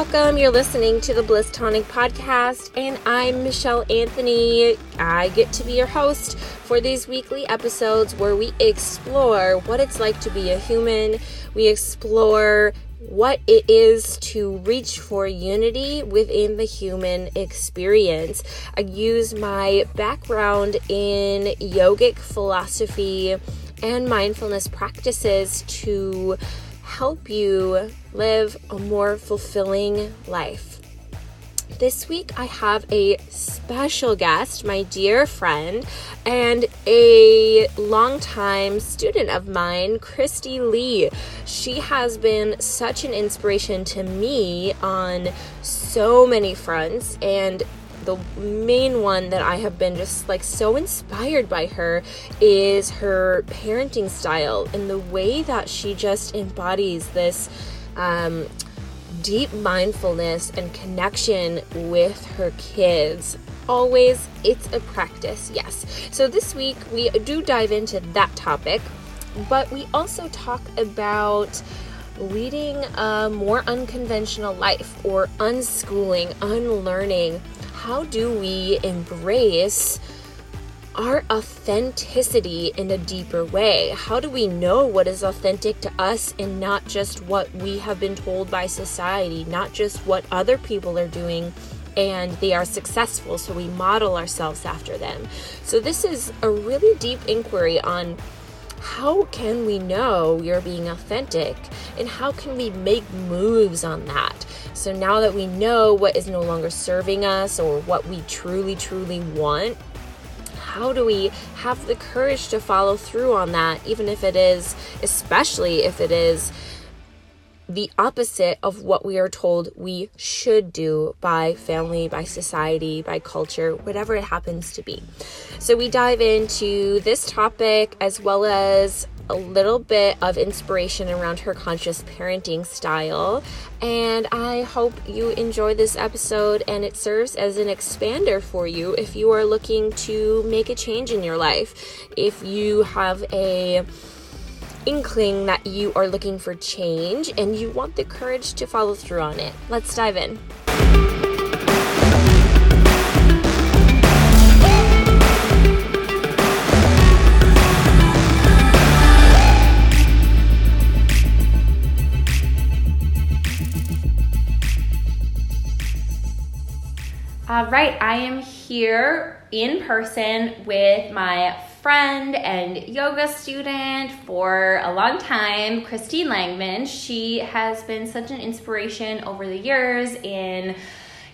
Welcome. You're listening to the Bliss Tonic podcast, and I'm Michelle Anthony. I get to be your host for these weekly episodes where we explore what it's like to be a human. We explore what it is to reach for unity within the human experience. I use my background in yogic philosophy and mindfulness practices to help you live a more fulfilling life. This week, I have a special guest, my dear friend, and a longtime student of mine, Christy Lee. She has been such an inspiration to me on so many fronts, and the main one that I have been just like so inspired by her is her parenting style and the way that she just embodies this um, deep mindfulness and connection with her kids. Always, it's a practice, yes. So this week we do dive into that topic, but we also talk about leading a more unconventional life or unschooling, unlearning how do we embrace our authenticity in a deeper way? How do we know what is authentic to us and not just what we have been told by society, not just what other people are doing and they are successful, so we model ourselves after them? So, this is a really deep inquiry on how can we know you're being authentic and how can we make moves on that? So now that we know what is no longer serving us or what we truly, truly want, how do we have the courage to follow through on that, even if it is, especially if it is the opposite of what we are told we should do by family, by society, by culture, whatever it happens to be. So, we dive into this topic as well as a little bit of inspiration around her conscious parenting style. And I hope you enjoy this episode and it serves as an expander for you if you are looking to make a change in your life. If you have a inkling that you are looking for change and you want the courage to follow through on it. Let's dive in. All right, I am here in person with my friend and yoga student for a long time, Christine Langman. She has been such an inspiration over the years in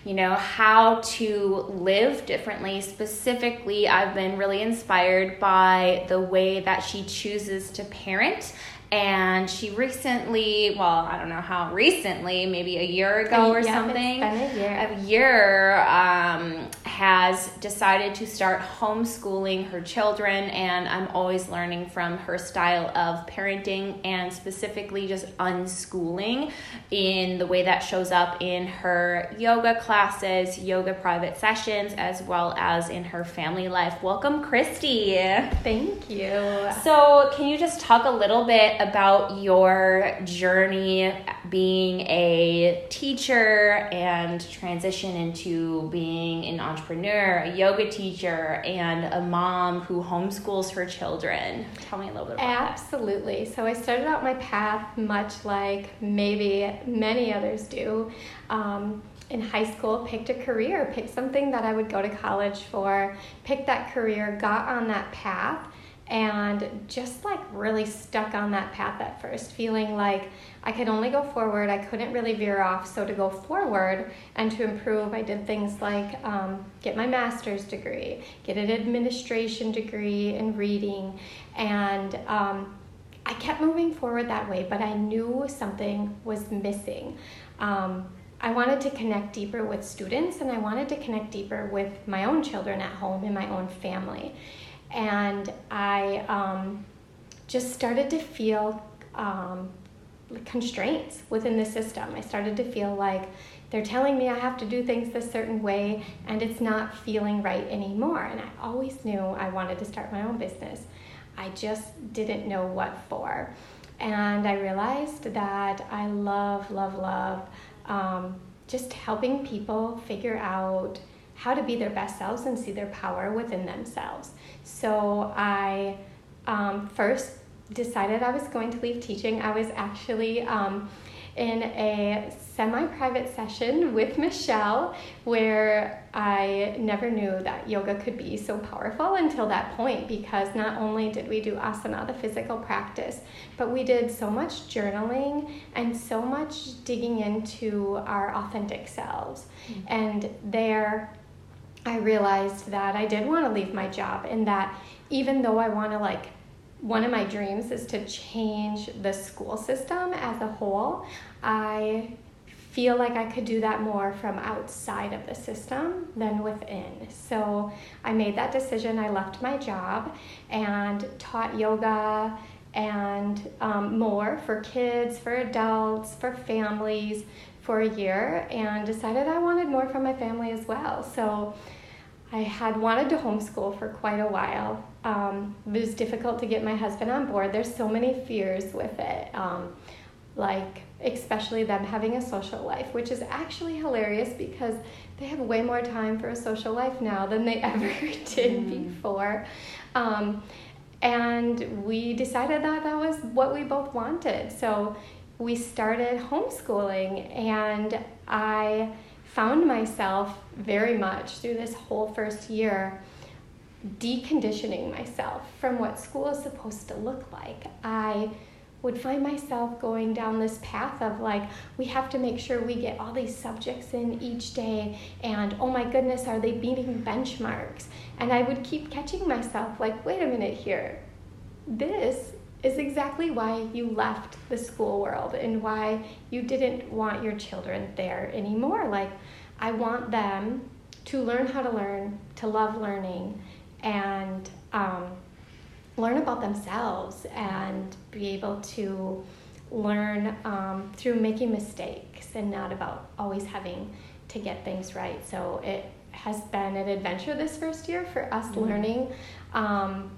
you know how to live differently. Specifically i've been really inspired by the way that she chooses to parent. And she recently well i don't know how recently maybe a year ago or yeah, something a year, a year um, has decided to start homeschooling her children and i'm always learning from her style of parenting and specifically just unschooling in the way that shows up in her yoga classes yoga private sessions as well as in her family life. Welcome christy. Thank you. So can you just talk a little bit about your journey being a teacher and transition into being an entrepreneur, a yoga teacher, and a mom who homeschools her children. Tell me a little bit about Absolutely. So I started out my path much like maybe many others do. Um, in high school, picked a career, picked something that I would go to college for, picked that career, got on that path and just like really stuck on that path at first, feeling like I could only go forward. I couldn't really veer off. So to go forward and to improve, I did things like um, get my master's degree, get an administration degree in reading, and um, I kept moving forward that way. But I knew something was missing. Um, I wanted to connect deeper with students, and I wanted to connect deeper with my own children at home in my own family and I um, just started to feel um, constraints within the system. I started to feel like they're telling me I have to do things this certain way, and it's not feeling right anymore. And I always knew I wanted to start my own business. I just didn't know what for. And I realized that I love, love, love um, just helping people figure out how to be their best selves and see their power within themselves. So I um, first decided I was going to leave teaching. I was actually um, in a semi private session with Michelle where I never knew that yoga could be so powerful until that point because not only did we do asana, the physical practice, but we did so much journaling and so much digging into our authentic selves. Mm-hmm. And there, I realized that I did want to leave my job and that even though I want to like one of my dreams is to change the school system as a whole. I feel like I could do that more from outside of the system than within. So I made that decision. I left my job and taught yoga and um, more for kids, for adults, for families for a year and decided I wanted more from my family as well. So I had wanted to homeschool for quite a while. Um, it was difficult to get my husband on board. There's so many fears with it, um, like especially them having a social life, which is actually hilarious because they have way more time for a social life now than they ever did mm. before. Um, and we decided that that was what we both wanted. So we started homeschooling, and I found myself very much through this whole first year deconditioning myself from what school is supposed to look like. I would find myself going down this path of like, we have to make sure we get all these subjects in each day, and oh my goodness, are they beating benchmarks? And I would keep catching myself like, wait a minute here. This is exactly why you left the school world and why you didn't want your children there anymore. Like, I want them to learn how to learn, to love learning, and um, learn about themselves and be able to learn um, through making mistakes and not about always having to get things right. So it has been an adventure this first year for us mm-hmm. learning um,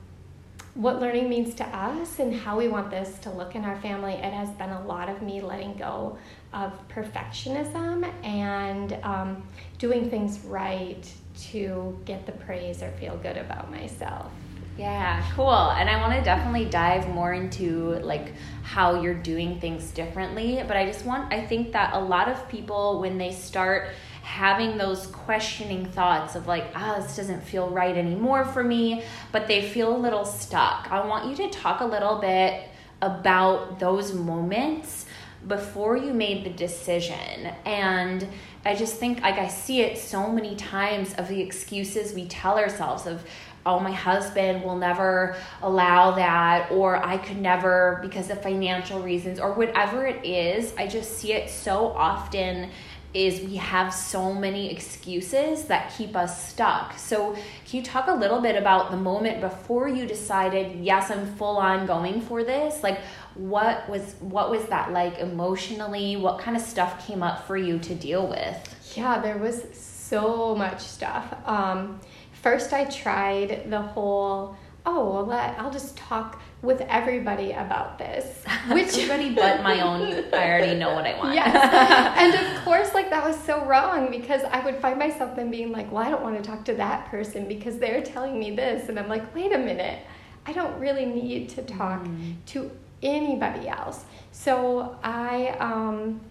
what learning means to us and how we want this to look in our family, it has been a lot of me letting go of perfectionism and um, doing things right to get the praise or feel good about myself. Yeah, cool. And I want to definitely dive more into like how you're doing things differently, but I just want I think that a lot of people when they start having those questioning thoughts of like, ah, oh, this doesn't feel right anymore for me, but they feel a little stuck. I want you to talk a little bit about those moments before you made the decision. And I just think, like, I see it so many times of the excuses we tell ourselves of, oh, my husband will never allow that, or I could never because of financial reasons, or whatever it is. I just see it so often is we have so many excuses that keep us stuck. So, can you talk a little bit about the moment before you decided, yes, I'm full on going for this? Like what was what was that like emotionally? What kind of stuff came up for you to deal with? Yeah, there was so much stuff. Um, first I tried the whole oh, well, I'll just talk with everybody about this. Which everybody but my own, I already know what I want. Yes. and of course, like that was so wrong because I would find myself then being like, well, I don't want to talk to that person because they're telling me this. And I'm like, wait a minute. I don't really need to talk mm. to anybody else. So I, um,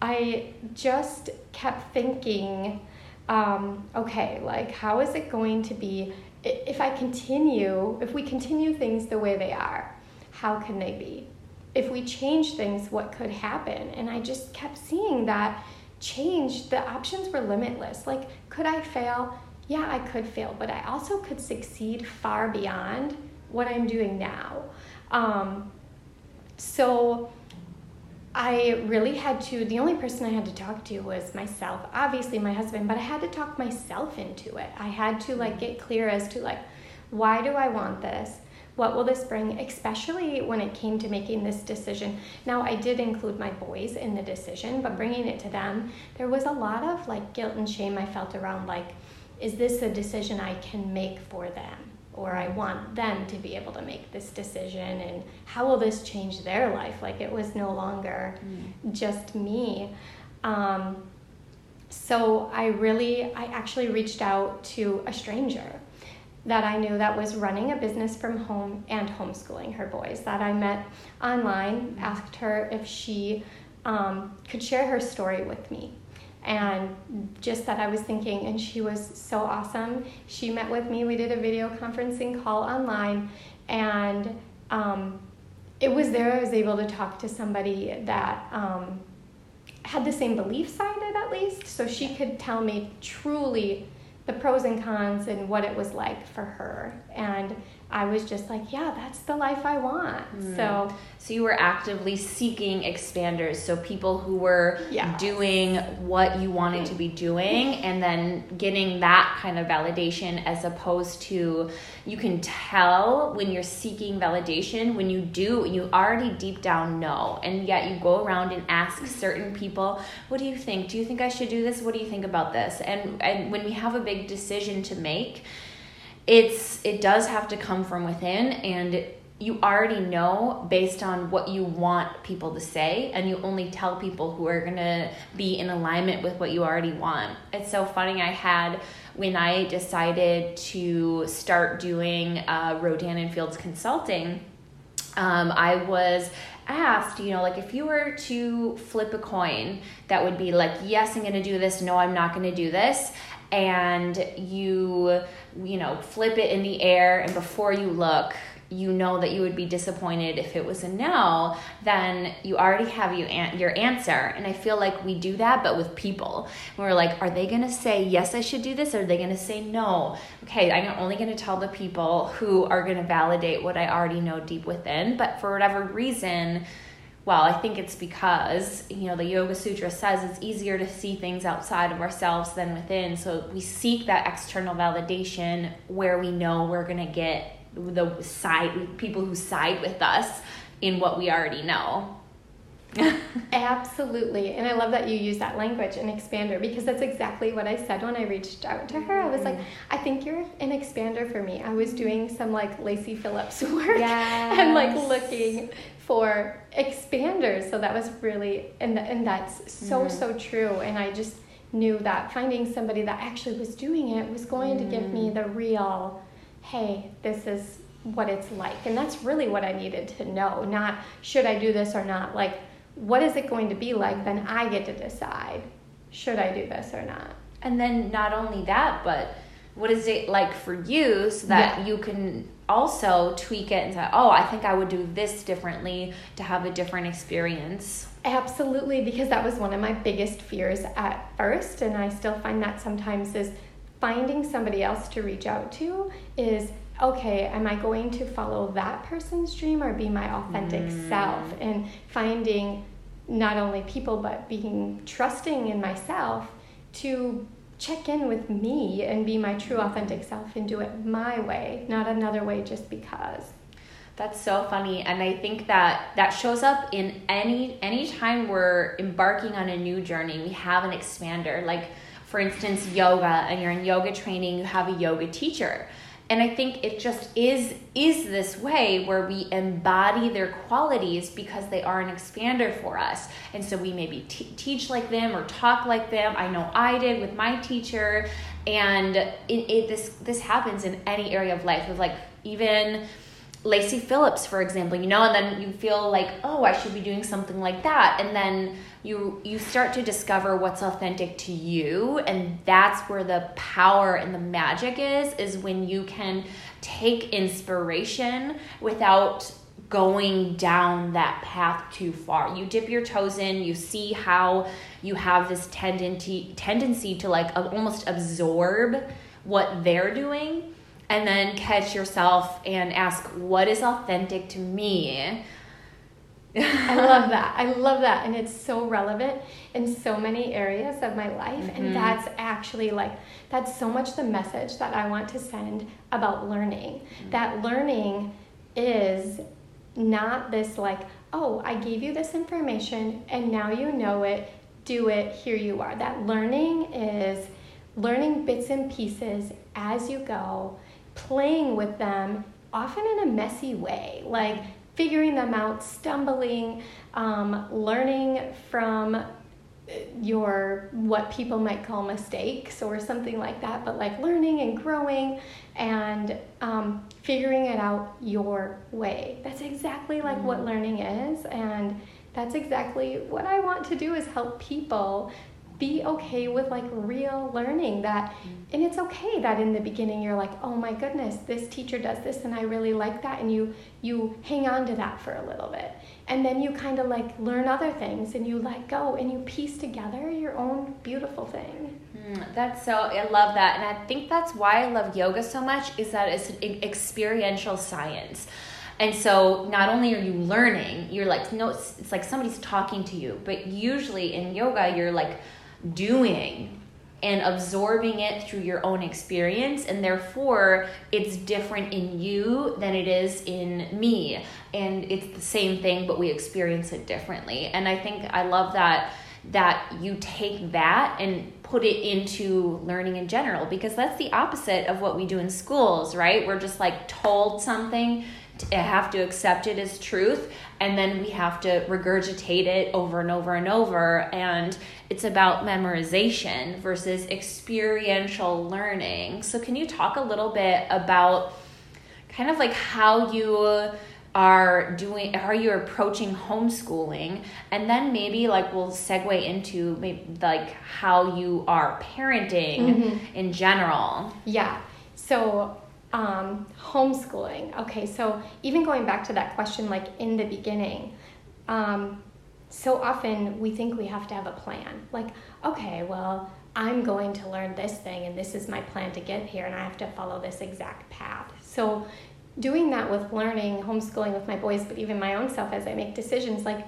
I just kept thinking, um, okay, like, how is it going to be if I continue, if we continue things the way they are, how can they be? If we change things, what could happen? And I just kept seeing that change, the options were limitless. Like, could I fail? Yeah, I could fail, but I also could succeed far beyond what I'm doing now. Um, so I really had to, the only person I had to talk to was myself. Obviously, my husband, but I had to talk myself into it. I had to like get clear as to like, why do I want this? What will this bring, especially when it came to making this decision? Now, I did include my boys in the decision, but bringing it to them, there was a lot of like guilt and shame I felt around like, is this a decision I can make for them? Or I want them to be able to make this decision and how will this change their life? Like it was no longer mm. just me. Um, so I really, I actually reached out to a stranger that I knew that was running a business from home and homeschooling her boys that I met online, asked her if she um, could share her story with me. And just that I was thinking, and she was so awesome. She met with me, we did a video conferencing call online, and um, it was there I was able to talk to somebody that um, had the same belief side of at least, so she could tell me truly the pros and cons and what it was like for her. And I was just like, yeah, that's the life I want. Mm. So so you were actively seeking expanders, so people who were doing what you wanted to be doing and then getting that kind of validation as opposed to you can tell when you're seeking validation when you do you already deep down know and yet you go around and ask certain people, what do you think? Do you think I should do this? What do you think about this? And and when we have a big decision to make, it's it does have to come from within and you already know based on what you want people to say and you only tell people who are going to be in alignment with what you already want. It's so funny i had when i decided to start doing uh, rodan and fields consulting um, i was asked, you know, like if you were to flip a coin, that would be like, yes, I'm going to do this, no, I'm not going to do this and you you know flip it in the air and before you look you know that you would be disappointed if it was a no, then you already have you an- your answer. And I feel like we do that, but with people. we're like, are they going to say, yes, I should do this? Or are they going to say no? Okay, I'm only going to tell the people who are going to validate what I already know deep within. But for whatever reason, well, I think it's because, you know, the Yoga Sutra says it's easier to see things outside of ourselves than within. So we seek that external validation where we know we're going to get the side people who side with us in what we already know. Absolutely. And I love that you use that language, an expander, because that's exactly what I said when I reached out to her. I was like, mm. I think you're an expander for me. I was doing some like Lacy Phillips work yes. and like looking for expanders. So that was really, and, and that's so, mm. so true. And I just knew that finding somebody that actually was doing it was going mm. to give me mm. the real, hey, this is what it's like. And that's really what I needed to know. Not should I do this or not. Like, what is it going to be like? Then I get to decide should I do this or not. And then not only that, but what is it like for you so that yeah. you can also tweak it and say, oh, I think I would do this differently to have a different experience. Absolutely, because that was one of my biggest fears at first, and I still find that sometimes is finding somebody else to reach out to is okay, am I going to follow that person's dream or be my authentic mm. self? And finding not only people, but being trusting in myself to check in with me and be my true authentic self and do it my way, not another way just because. That's so funny and I think that that shows up in any any time we're embarking on a new journey. We have an expander like for instance yoga and you're in yoga training, you have a yoga teacher and i think it just is is this way where we embody their qualities because they are an expander for us. And so we maybe t- teach like them or talk like them. I know i did with my teacher. And it, it this this happens in any area of life with like even Lacy Phillips, for example, you know, and then you feel like, oh, I should be doing something like that. And then you you start to discover what's authentic to you, and that's where the power and the magic is, is when you can take inspiration without going down that path too far. You dip your toes in, you see how you have this tendency tendency to like almost absorb what they're doing and then catch yourself and ask what is authentic to me I love that. I love that. And it's so relevant in so many areas of my life. Mm-hmm. And that's actually like, that's so much the message that I want to send about learning. Mm-hmm. That learning is not this like, oh, I gave you this information and now you know it, do it, here you are. That learning is learning bits and pieces as you go playing with them, often in a messy way, like figuring them out, stumbling, um, learning from your what people might call mistakes or something like that, but like learning and growing and um, figuring it out your way. That's exactly like mm-hmm. what learning is, and that's exactly what I want to do is help people be okay with like real learning that mm-hmm. and it's okay that in the beginning you're like oh my goodness this teacher does this and i really like that and you you hang on to that for a little bit. And then you kind of like learn other things and you let go and you piece together your own beautiful thing. Mm, that's so i love that and i think that's why i love yoga so much is that it's an experiential science. And so not only are you learning you're like no it's, it's like somebody's talking to you but usually in yoga you're like doing and absorbing it through your own experience and therefore it's different in you than it is in me. And it's the same thing but we experience it differently. And i think i love that that you take that and put it into learning in general because that's the opposite of what we do in schools right? We're just like told something have to accept it as truth and then we have to regurgitate it over and over and over and it's about memorization versus experiential learning. So can you talk a little bit about kind of like how you are doing how you're approaching homeschooling? And then maybe like we'll segue into maybe like how you are parenting mm-hmm. in general. Yeah. So um, homeschooling. Okay, so even going back to that question, like in the beginning, um, so often we think we have to have a plan. Like, okay, well, I'm going to learn this thing, and this is my plan to get here, and I have to follow this exact path. So, doing that with learning, homeschooling with my boys, but even my own self as I make decisions, like,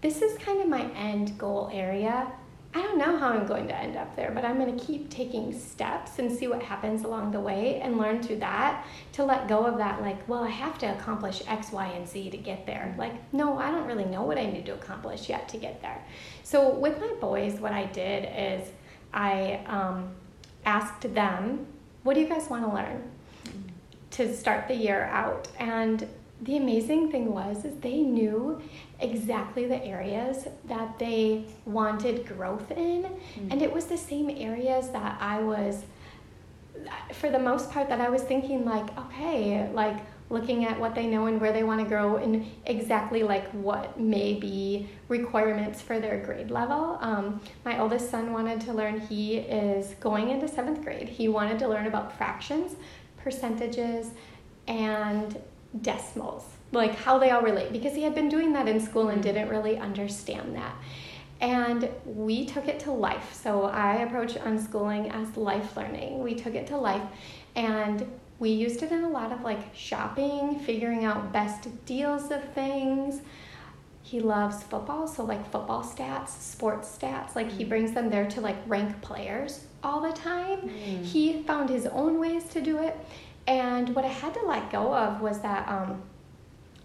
this is kind of my end goal area I don't know how I'm going to end up there, but I'm going to keep taking steps and see what happens along the way and learn through that to let go of that, like, well, I have to accomplish X, Y, and Z to get there. Like, no, I don't really know what I need to accomplish yet to get there. So, with my boys, what I did is I um, asked them, what do you guys want to learn to start the year out? And the amazing thing was is they knew exactly the areas that they wanted growth in mm-hmm. and it was the same areas that i was for the most part that i was thinking like okay like looking at what they know and where they want to grow and exactly like what may be requirements for their grade level um, my oldest son wanted to learn he is going into seventh grade he wanted to learn about fractions percentages and decimals, like how they all relate, because he had been doing that in school and didn't really understand that. And we took it to life. So I approach unschooling as life learning. We took it to life and we used it in a lot of like shopping, figuring out best deals of things. He loves football, so like football stats, sports stats, like he mm. brings them there to like rank players all the time. Mm. He found his own ways to do it. And what I had to let go of was that um,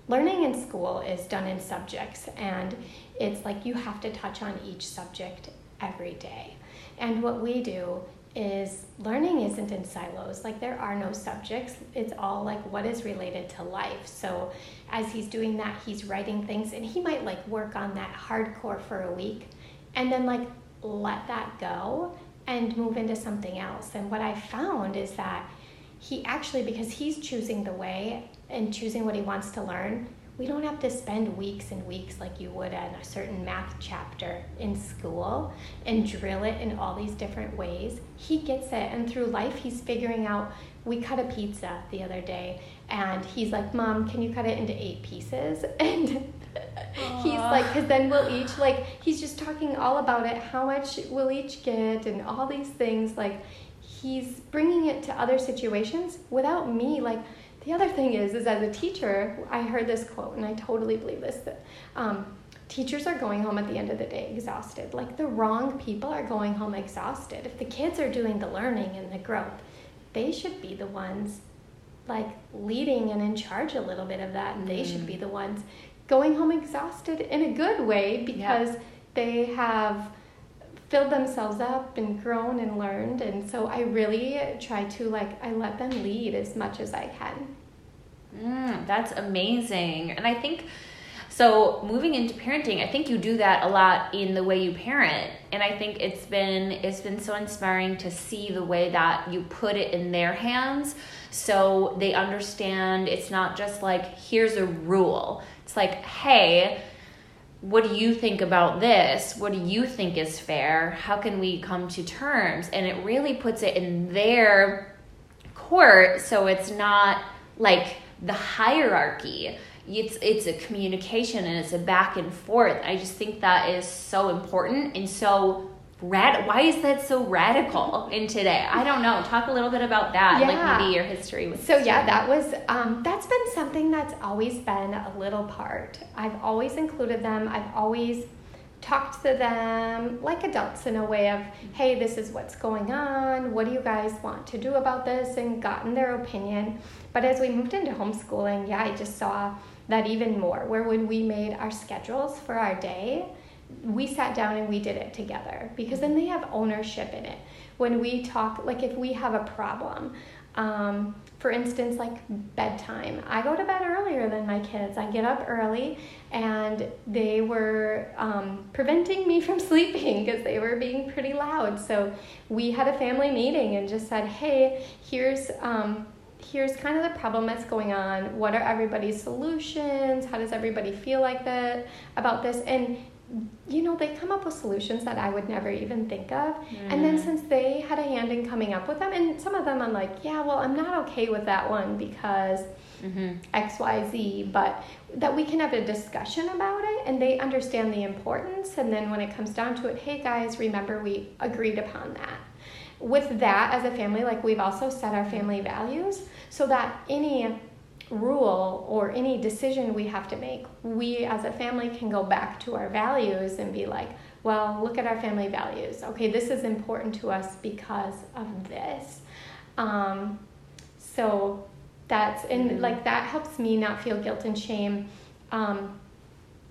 learning in school is done in subjects, and it's like you have to touch on each subject every day. And what we do is learning isn't in silos. Like there are no subjects. It's all like what is related to life. So as he's doing that, he's writing things and he might like work on that hardcore for a week and then like let that go and move into something else. And what I found is that he actually, because he's choosing the way and choosing what he wants to learn, we don't have to spend weeks and weeks like you would in a certain math chapter in school and drill it in all these different ways. He gets it, and through life, he's figuring out. We cut a pizza the other day, and he's like, Mom, can you cut it into eight pieces? And he's like, because then we'll each, like, he's just talking all about it, how much we'll each get, and all these things. Like, he's bringing it to other situations without me like the other thing is is as a teacher i heard this quote and i totally believe this that um, teachers are going home at the end of the day exhausted like the wrong people are going home exhausted if the kids are doing the learning and the growth they should be the ones like leading and in charge a little bit of that and they mm. should be the ones going home exhausted in a good way because yeah. they have filled themselves up and grown and learned and so i really try to like i let them lead as much as i can mm, that's amazing and i think So moving into parenting, I think you do that a lot in the way you parent, and I think it's been it's been so inspiring to see the way that you put it in their hands, so they understand. It's not just like here's a rule. It's like hey. What do you think about this? What do you think is fair? How can we come to terms? And it really puts it in their court so it's not like the hierarchy it's it's a communication and it's a back and forth. I just think that is so important and so rad. Why is that so radical in today? I don't know. Talk a little bit about that, yeah. like maybe your history with. So yeah, that was um, that's been something that's always been a little part. I've always included them. I've always talked to them like adults in a way of, hey, this is what's going on. What do you guys want to do about this? And gotten their opinion. But as we moved into homeschooling, yeah, I just saw that even more, where when we made our schedules for our day, we sat down and we did it together because then they have ownership in it. When we talk, like if we have a problem, um, for instance, like bedtime, I go to bed earlier than my kids. I get up early and they were um, preventing me from sleeping because they were being pretty loud. So we had a family meeting and just said, hey, here's. Um, here's kind of the problem that's going on. What are everybody's solutions? How does everybody feel like that about this? And you know, they come up with solutions that I would never even think of. Mm. And then mm. since they had a hand in coming up with them, and some of them I'm like, yeah, well, I'm not okay with that one because mm-hmm. XYZ, but that we can have a discussion about it and they understand the importance. And then when it comes down to it, hey guys, remember we agreed upon that with that as a family, like we've also set our family values so that any rule or any decision we have to make, we as a family can go back to our values and be like, well, look at our family values. Okay, this is important to us because of this. Um, so that's, and mm-hmm. like that helps me not feel guilt and shame. Um,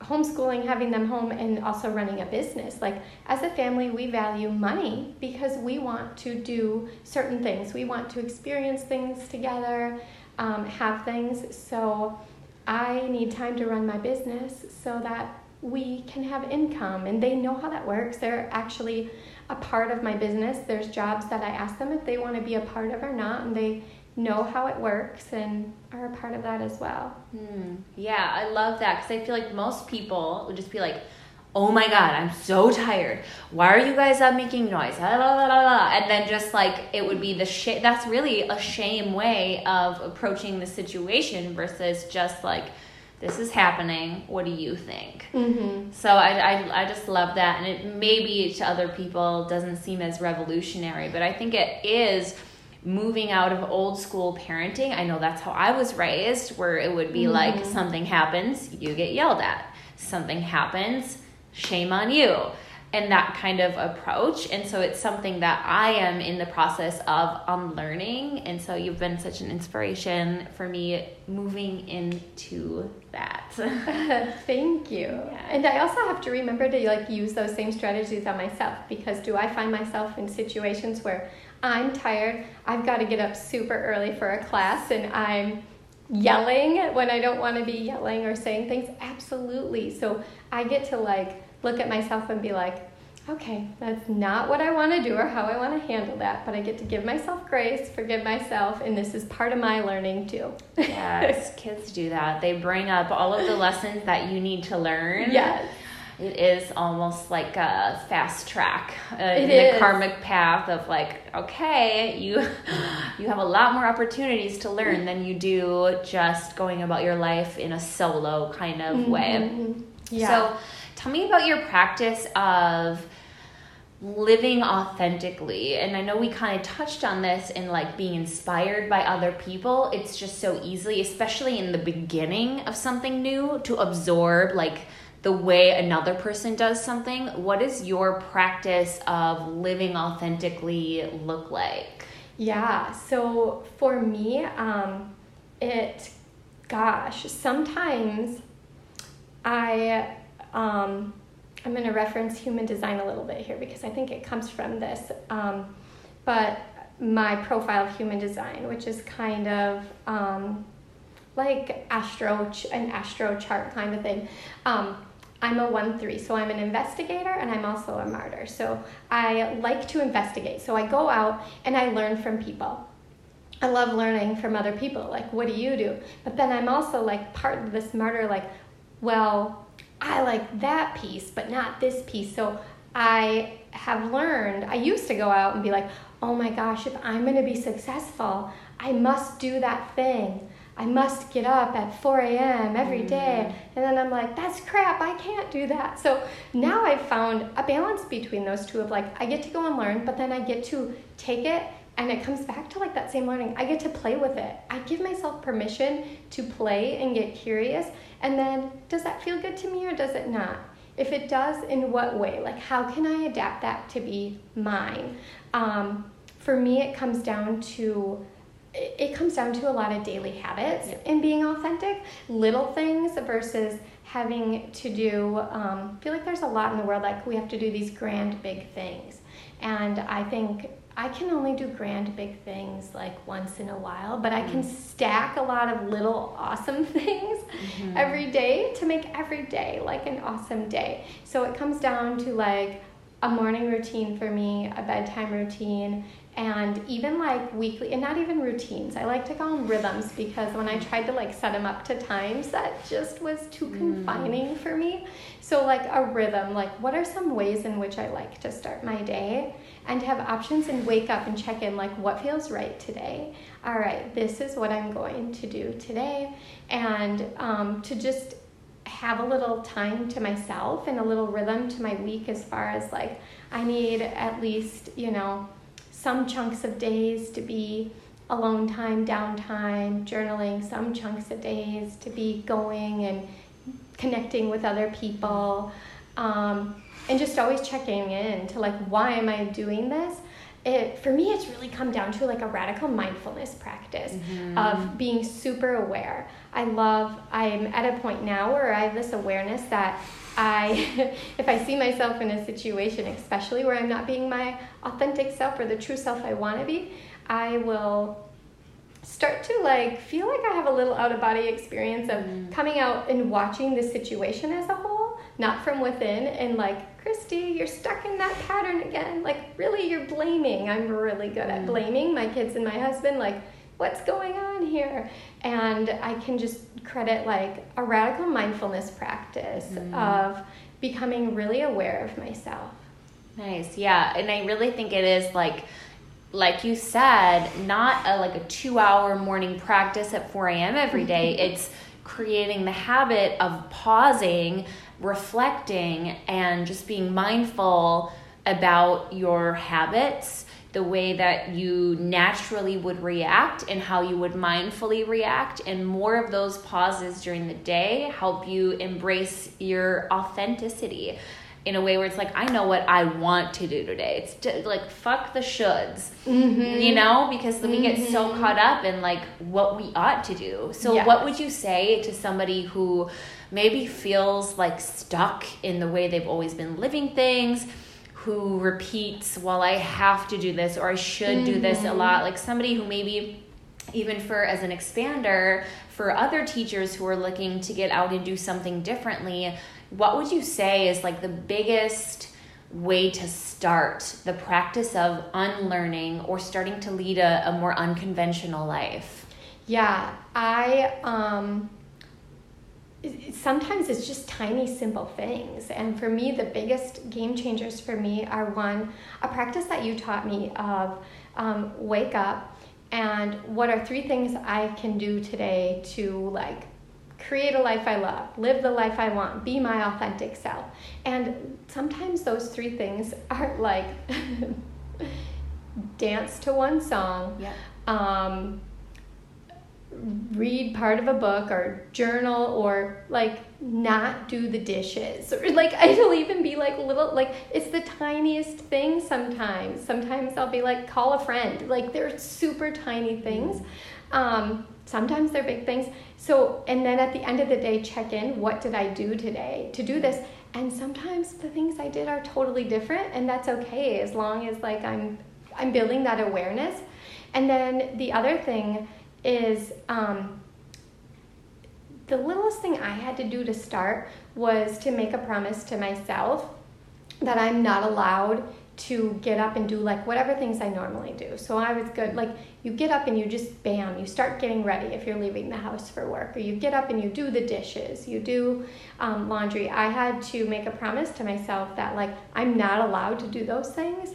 homeschooling, having them home, and also running a business. Like, as a family, we value money because we want to do certain things. We want to experience things together, um, have things. So, I need time to run my business so that we can have income. And they know how that works. They're actually a part of my business. There's jobs that I ask them if they want to be a part of or not, and they know how it works and are a part of that as well. Hmm. Yeah, I love that because I feel like most people would just be like, oh my god, I'm so tired. Why are you guys up making noise? And then just like it would be the shit. That's really a shame way of approaching the situation versus just like, this is happening. What do you think? Mm-hmm. So I, I, I just love that. And it maybe to other people doesn't seem as revolutionary, but I think it is moving out of old school parenting. I know that's how I was raised, where it would be mm-hmm. like something happens, you get yelled at. Something happens, shame on you. And that kind of approach. And so it's something that I am in the process of um, unlearning. And so you've been such an inspiration for me moving into that. Thank you. Yeah. And I also have to remember to like use those same strategies on myself because do I find myself in situations where I'm tired. I've got to get up super early for a class and I'm yelling when I don't want to be yelling or saying things. Absolutely. So I get to like look at myself and be like, okay, that's not what I want to do or how I want to handle that, but I get to give myself grace, forgive myself, and this is part of my learning too. yes, kids do that. They bring up all of the lessons that you need to learn. Yes it is almost like a fast track uh, in is. the karmic path of like okay you you have a lot more opportunities to learn than you do just going about your life in a solo kind of mm-hmm. way yeah. so tell me about your practice of living authentically. And i know we kind of touched on this in like being inspired by other people. It's just so easily especially in the beginning of something new to absorb like the way another person does something, what does your practice of living authentically look like? Yeah, so for me, um, it, gosh, sometimes I, um, I'm going to reference human design a little bit here because I think it comes from this. Um, but my profile of human design, which is kind of um, like astro an astro chart kind of thing. Um, I'm a 1 3, so I'm an investigator and I'm also a martyr. So I like to investigate. So I go out and I learn from people. I love learning from other people. Like, what do you do? But then I'm also like part of this martyr, like, well, I like that piece, but not this piece. So I have learned, I used to go out and be like, oh my gosh, if I'm going to be successful, I must do that thing. I must get up at 4 a.m. every mm. And then I'm like, that's crap, I can't do that. So now I've found a balance between those two of like, I get to go and learn, but then I get to take it and it comes back to like that same learning. I get to play with it. I give myself permission to play and get curious. And then, does that feel good to me or does it not? If it does, in what way? Like, how can I adapt that to be mine? Um, for me, it comes down to it comes down to a lot of daily habits yeah. in being authentic, little things versus having to do. Um, feel like there's a lot in the world like we have to do these grand big things, and I think I can only do grand big things like once in a while, but I can mm-hmm. stack a lot of little awesome things mm-hmm. every day to make every day like an awesome day. So it comes down to like a morning routine for me, a bedtime routine, and even like weekly and not even routines i like to call them rhythms because when i tried to like set them up to times that just was too mm. confining mm. for me so like a rhythm like what are some ways in which i like to start my day and have options and wake up and check in like what feels right today all right this is what i'm going to do today and um, to just have a little time to myself and a little rhythm to my week as far as like i need at least you know some chunks of days to be alone time, downtime, journaling, some chunks of days to be going and connecting with other people, um, and just always checking in to like, why am I doing this? It, for me, it's really come down to like a radical mindfulness practice mm-hmm. of being super aware. I love, I'm at a point now where I have this awareness that I, if I see myself in a situation, especially where I'm not being my authentic self or the true self I want to be, I will start to like feel like I have a little out of body experience of mm. coming out and watching the situation as a whole, not from within, and like, Christy, you're stuck in that pattern again. Like, really, you're blaming. I'm really good mm. at blaming my kids and my husband. Like, what's going on here? And I can just credit like a radical mindfulness practice mm. of becoming really aware of myself. Nice. Yeah. And I really think it is like, like you said, not a, like a two hour morning practice at 4 a.m. every day. it's creating the habit of pausing, reflecting, and just being mindful about your habits the way that you naturally would react and how you would mindfully react. And more of those pauses during the day help you embrace your authenticity in a way where it's like, I know what I want to do today. It's to, like, fuck the shoulds, mm-hmm. you know, because mm-hmm. we get so mm-hmm. caught up in like what we ought to do. So, yes. what would you say to somebody who maybe feels like stuck in the way they've always been living things? Who repeats, well, I have to do this or I should mm-hmm. do this a mm-hmm. lot. Like somebody who maybe even for as an expander for other teachers who are looking to get out and do something differently what would you say is like the biggest way to start the practice of unlearning or starting to lead a, a more unconventional life yeah i um sometimes it's just tiny simple things and for me the biggest game changers for me are one a practice that you taught me of um, wake up and what are three things i can do today to like create a life i love live the life i want be my authentic self and sometimes those three things are like dance to one song yeah. um, read part of a book or journal or like not do the dishes. Or like it'll even be like little like it's the tiniest thing sometimes. Sometimes i'll be like call a friend. Like they're super tiny things. Um, sometimes they're big things. So and then at the end of the day check in what did i do today to do this? And sometimes the things i did are totally different and that's okay as long as like i'm i'm building that awareness. And then the other thing is um, the littlest thing I had to do to start was to make a promise to myself that I'm not allowed to get up and do like whatever things I normally do. So I was good. Like you get up and you just bam, you start getting ready if you're leaving the house for work, or you get up and you do the dishes, you do um, laundry. I had to make a promise to myself that like I'm not allowed to do those things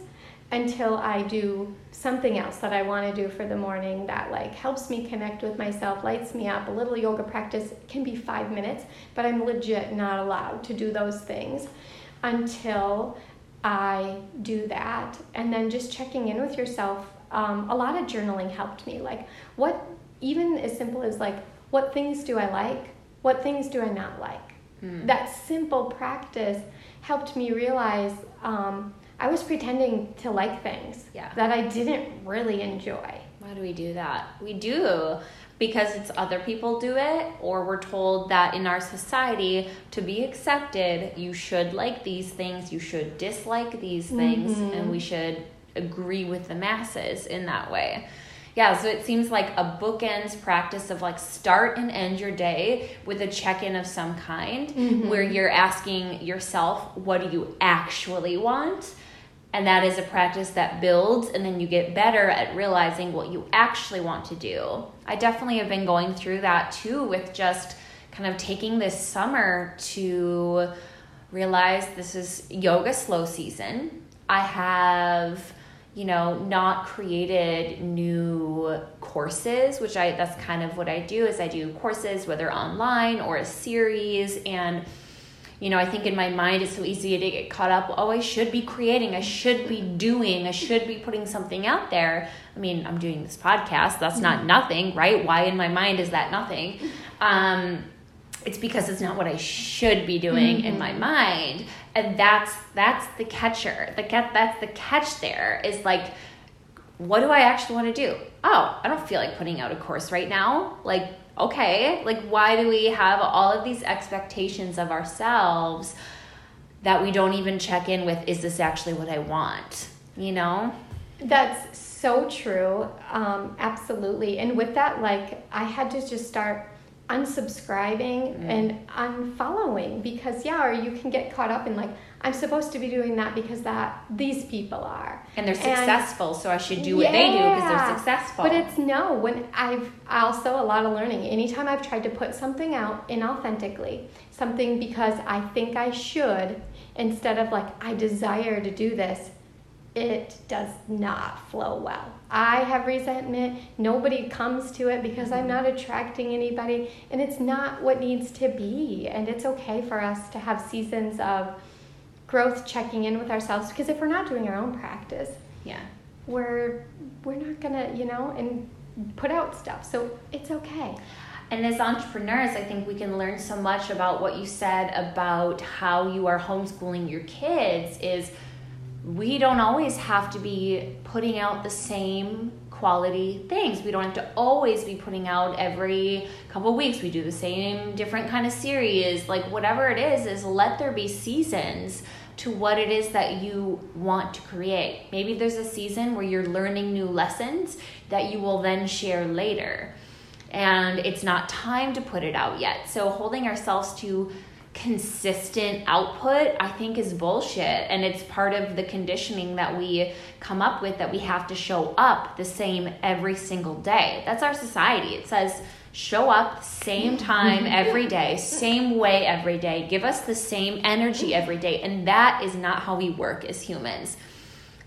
until I do something else that I want to do for the morning that like helps me connect with myself, lights me up. A little yoga practice can be five minutes, but I'm legit not allowed to do those things until I do that. And then just checking in with yourself. Um, a lot of journaling helped me. Like, what, even as simple as like, what things do I like? What things do I not like? Mm. That simple practice helped me realize um, I was pretending to like things yeah. that I didn't really enjoy. Why do we do that? We do because it's other people do it or we're told that in our society to be accepted you should like these things you should dislike these things mm-hmm. and we should agree with the masses in that way yeah so it seems like a bookends practice of like start and end your day with a check-in of some kind mm-hmm. where you're asking yourself what do you actually want and that is a practice that builds and then you get better at realizing what you actually want to do. I definitely have been going through that too with just kind of taking this summer to realize this is yoga slow season. I have you know not created new courses which i that's kind of what i do is i do courses whether online or a series. And you know, I think in my mind it's so easy to get caught up. Oh, I should be creating. I should be doing. I should be putting something out there. I mean, I'm doing this podcast. That's not mm-hmm. nothing, right? Why in my mind is that nothing? Um, it's because it's not what I should be doing mm-hmm. in my mm-hmm. mind, and that's that's the catcher. The cat that's the catch. There is like, what do I actually want to do? Oh, I don't feel like putting out a course right now. Like okay, like why do we have all of these expectations of ourselves that we don't even check in with is this actually what I want? You know? That's so true. Um, absolutely. And with that, like, I had to just start unsubscribing mm. and unfollowing because, yeah, or you can get caught up in like, I'm supposed to be doing that because that these people are. And they're successful, and, so I should do what yeah, they do because they're successful. But it's no, when I've also a lot of learning. Anytime I've tried to put something out inauthentically, something because I think I should, instead of like I desire to do this, it does not flow well. I have resentment. Nobody comes to it because I'm not attracting anybody, and it's not what needs to be. And it's okay for us to have seasons of growth checking in with ourselves because if we're not doing our own practice yeah we're we're not gonna you know and put out stuff so it's okay and as entrepreneurs i think we can learn so much about what you said about how you are homeschooling your kids is we don't always have to be putting out the same quality things. We don't have to always be putting out every couple weeks. We do the same different kind of series. Like whatever it is is let there be seasons to what it is that you want to create. Maybe there's a season where you're learning new lessons that you will then share later. And it's not time to put it out yet. So, holding ourselves to consistent output, I think, is bullshit. And it's part of the conditioning that we come up with that we have to show up the same every single day. That's our society. It says, show up same time every day same way every day. Give us the same energy every day. And that is not how we work as humans.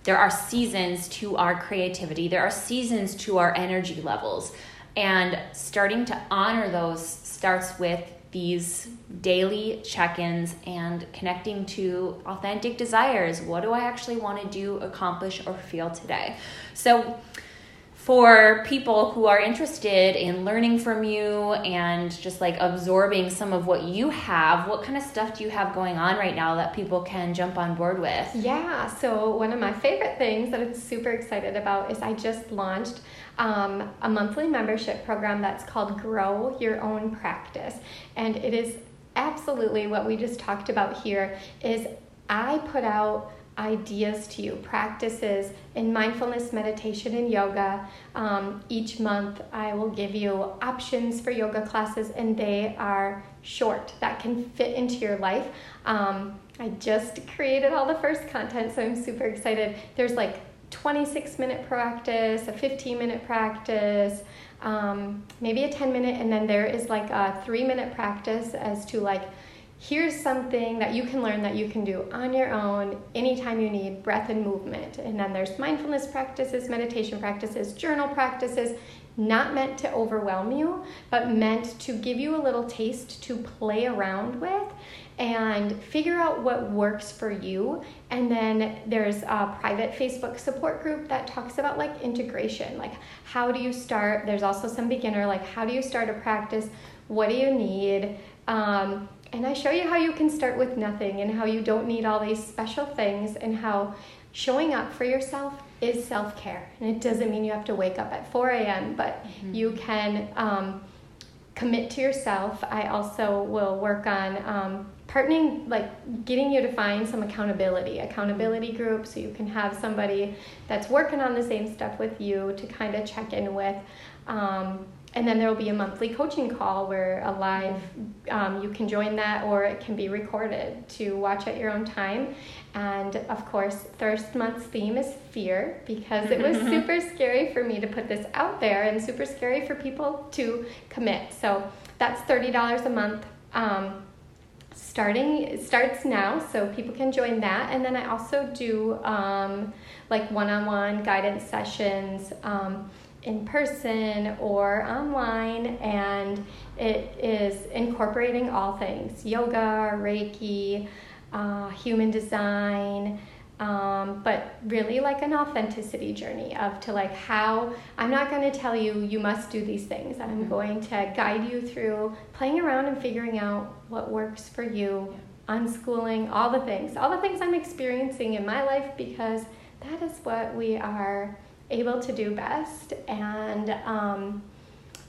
There are seasons to our creativity. There are seasons to our energy levels. And starting to honor those starts with these daily check-ins and connecting to authentic desires. What do i actually want to do accomplish or feel today? So for people who are interested in learning from you and just like absorbing some of what you have, what kind of stuff do you have going on right now that people can jump on board with? Yeah, so one of my favorite things that I'm super excited about is I just launched um, a monthly membership program that's called Grow Your Own Practice. And it is absolutely what we just talked about here is I put out ideas to you, practices in mindfulness, meditation, and yoga. Um, each month, I will give you options for yoga classes, and they are short that can fit into your life. Um, I just created all the first content, so I'm super excited. There's like 26 minute practice, a 15 minute practice, um, maybe a 10 minute, and then there is like a three minute practice as to like, here's something that you can learn that you can do on your own anytime you need breath and movement. And then there's mindfulness practices, meditation practices, journal practices, not meant to overwhelm you, but meant to give you a little taste to play around with and figure out what works for you. And then there's a private Facebook support group that talks about like integration, like how do you start? There's also some beginner, like how do you start a practice? What do you need? Um, and I show you how you can start with nothing and how you don't need all these special things and how showing up for yourself is self care. And it doesn't mean you have to wake up at 4 a.m., but mm-hmm. you can um, commit to yourself. I also will work on um, partnering, like getting you to find some accountability, accountability group, so you can have somebody that's working on the same stuff with you to kind of check in with. Um, and then there will be a monthly coaching call where a live um, you can join that or it can be recorded to watch at your own time. And of course thirst month's theme is fear because it was super scary for me to put this out there and super scary for people to commit. So that's $30 a month um, starting starts now so people can join that. And then i also do um, like one-on-one guidance sessions um, in person or online, and it is incorporating all things yoga, Reiki, uh, human design. Um, but really like an authenticity journey of to like how I'm not going to tell you you must do these things. I'm mm-hmm. going to guide you through playing around and figuring out what works for you, yeah. unschooling, all the things, all the things I'm experiencing in my life because that is what we are able to do best. And um,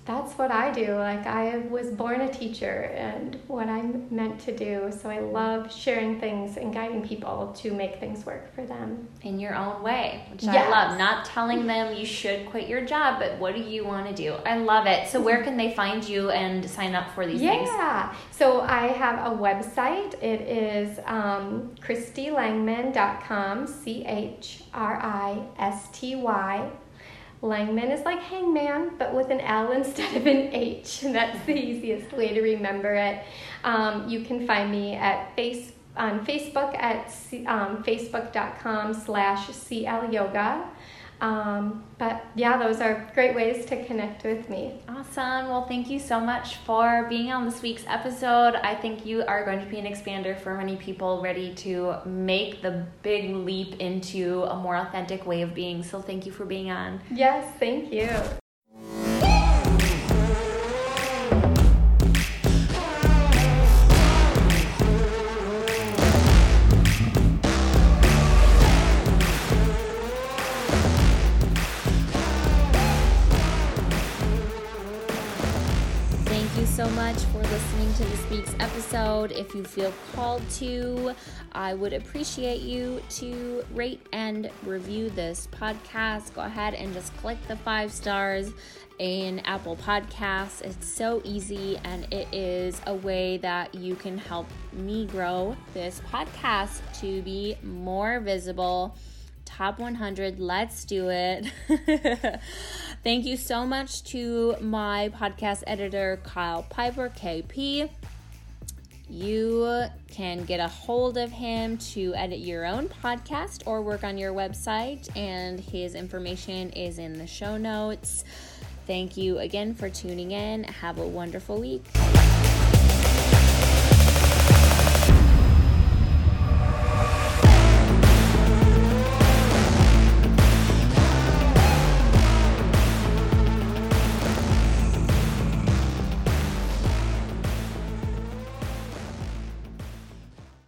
that's what I do. Like, I was born a teacher and what I'm meant to do. So I love sharing things and guiding people to make things work for them. In your own way, which yes. I love. Not telling them you should quit your job, but what do you want to do? I love it. So, where can they find you and sign up for these yeah. things? Yeah. So, I have a website. It is um, ChristyLangman.com, C H R I S T Y Langman is like hangman, but with an L instead of an H. That's the easiest way to remember it. Um, you can find me at face on Facebook at um, facebook.com slash CL Yoga. Um, but yeah, those are great ways to connect with me. Awesome. Well, thank you so much for being on this week's episode. I think you are going to be an expander for many people ready to make the big leap into a more authentic way of being. So thank you for being on. Yes, thank you. Week's episode. If you feel called to, I would appreciate you to rate and review this podcast. Go ahead and just click the five stars in Apple Podcasts. It's so easy and it is a way that you can help me grow this podcast to be more visible. Top 100, let's do it. Thank you so much to my podcast editor, Kyle Piper, KP. You can get a hold of him to edit your own podcast or work on your website, and his information is in the show notes. Thank you again for tuning in. Have a wonderful week.